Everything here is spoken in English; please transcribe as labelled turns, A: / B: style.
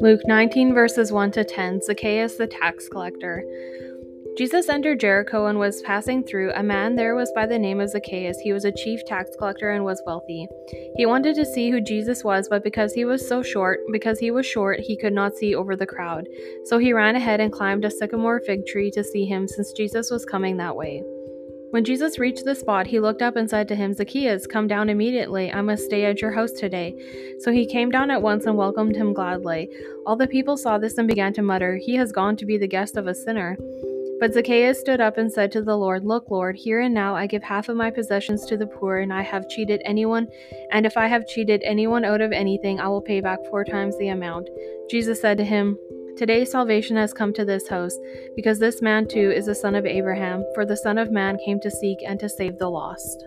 A: Luke 19, verses 1 to 10 Zacchaeus the tax collector. Jesus entered Jericho and was passing through. A man there was by the name of Zacchaeus. He was a chief tax collector and was wealthy. He wanted to see who Jesus was, but because he was so short, because he was short, he could not see over the crowd. So he ran ahead and climbed a sycamore fig tree to see him, since Jesus was coming that way. When Jesus reached the spot, he looked up and said to him, Zacchaeus, come down immediately. I must stay at your house today. So he came down at once and welcomed him gladly. All the people saw this and began to mutter, He has gone to be the guest of a sinner. But Zacchaeus stood up and said to the Lord, Look, Lord, here and now I give half of my possessions to the poor, and I have cheated anyone, and if I have cheated anyone out of anything, I will pay back four times the amount. Jesus said to him, Today salvation has come to this house, because this man too is a son of Abraham, for the Son of Man came to seek and to save the lost.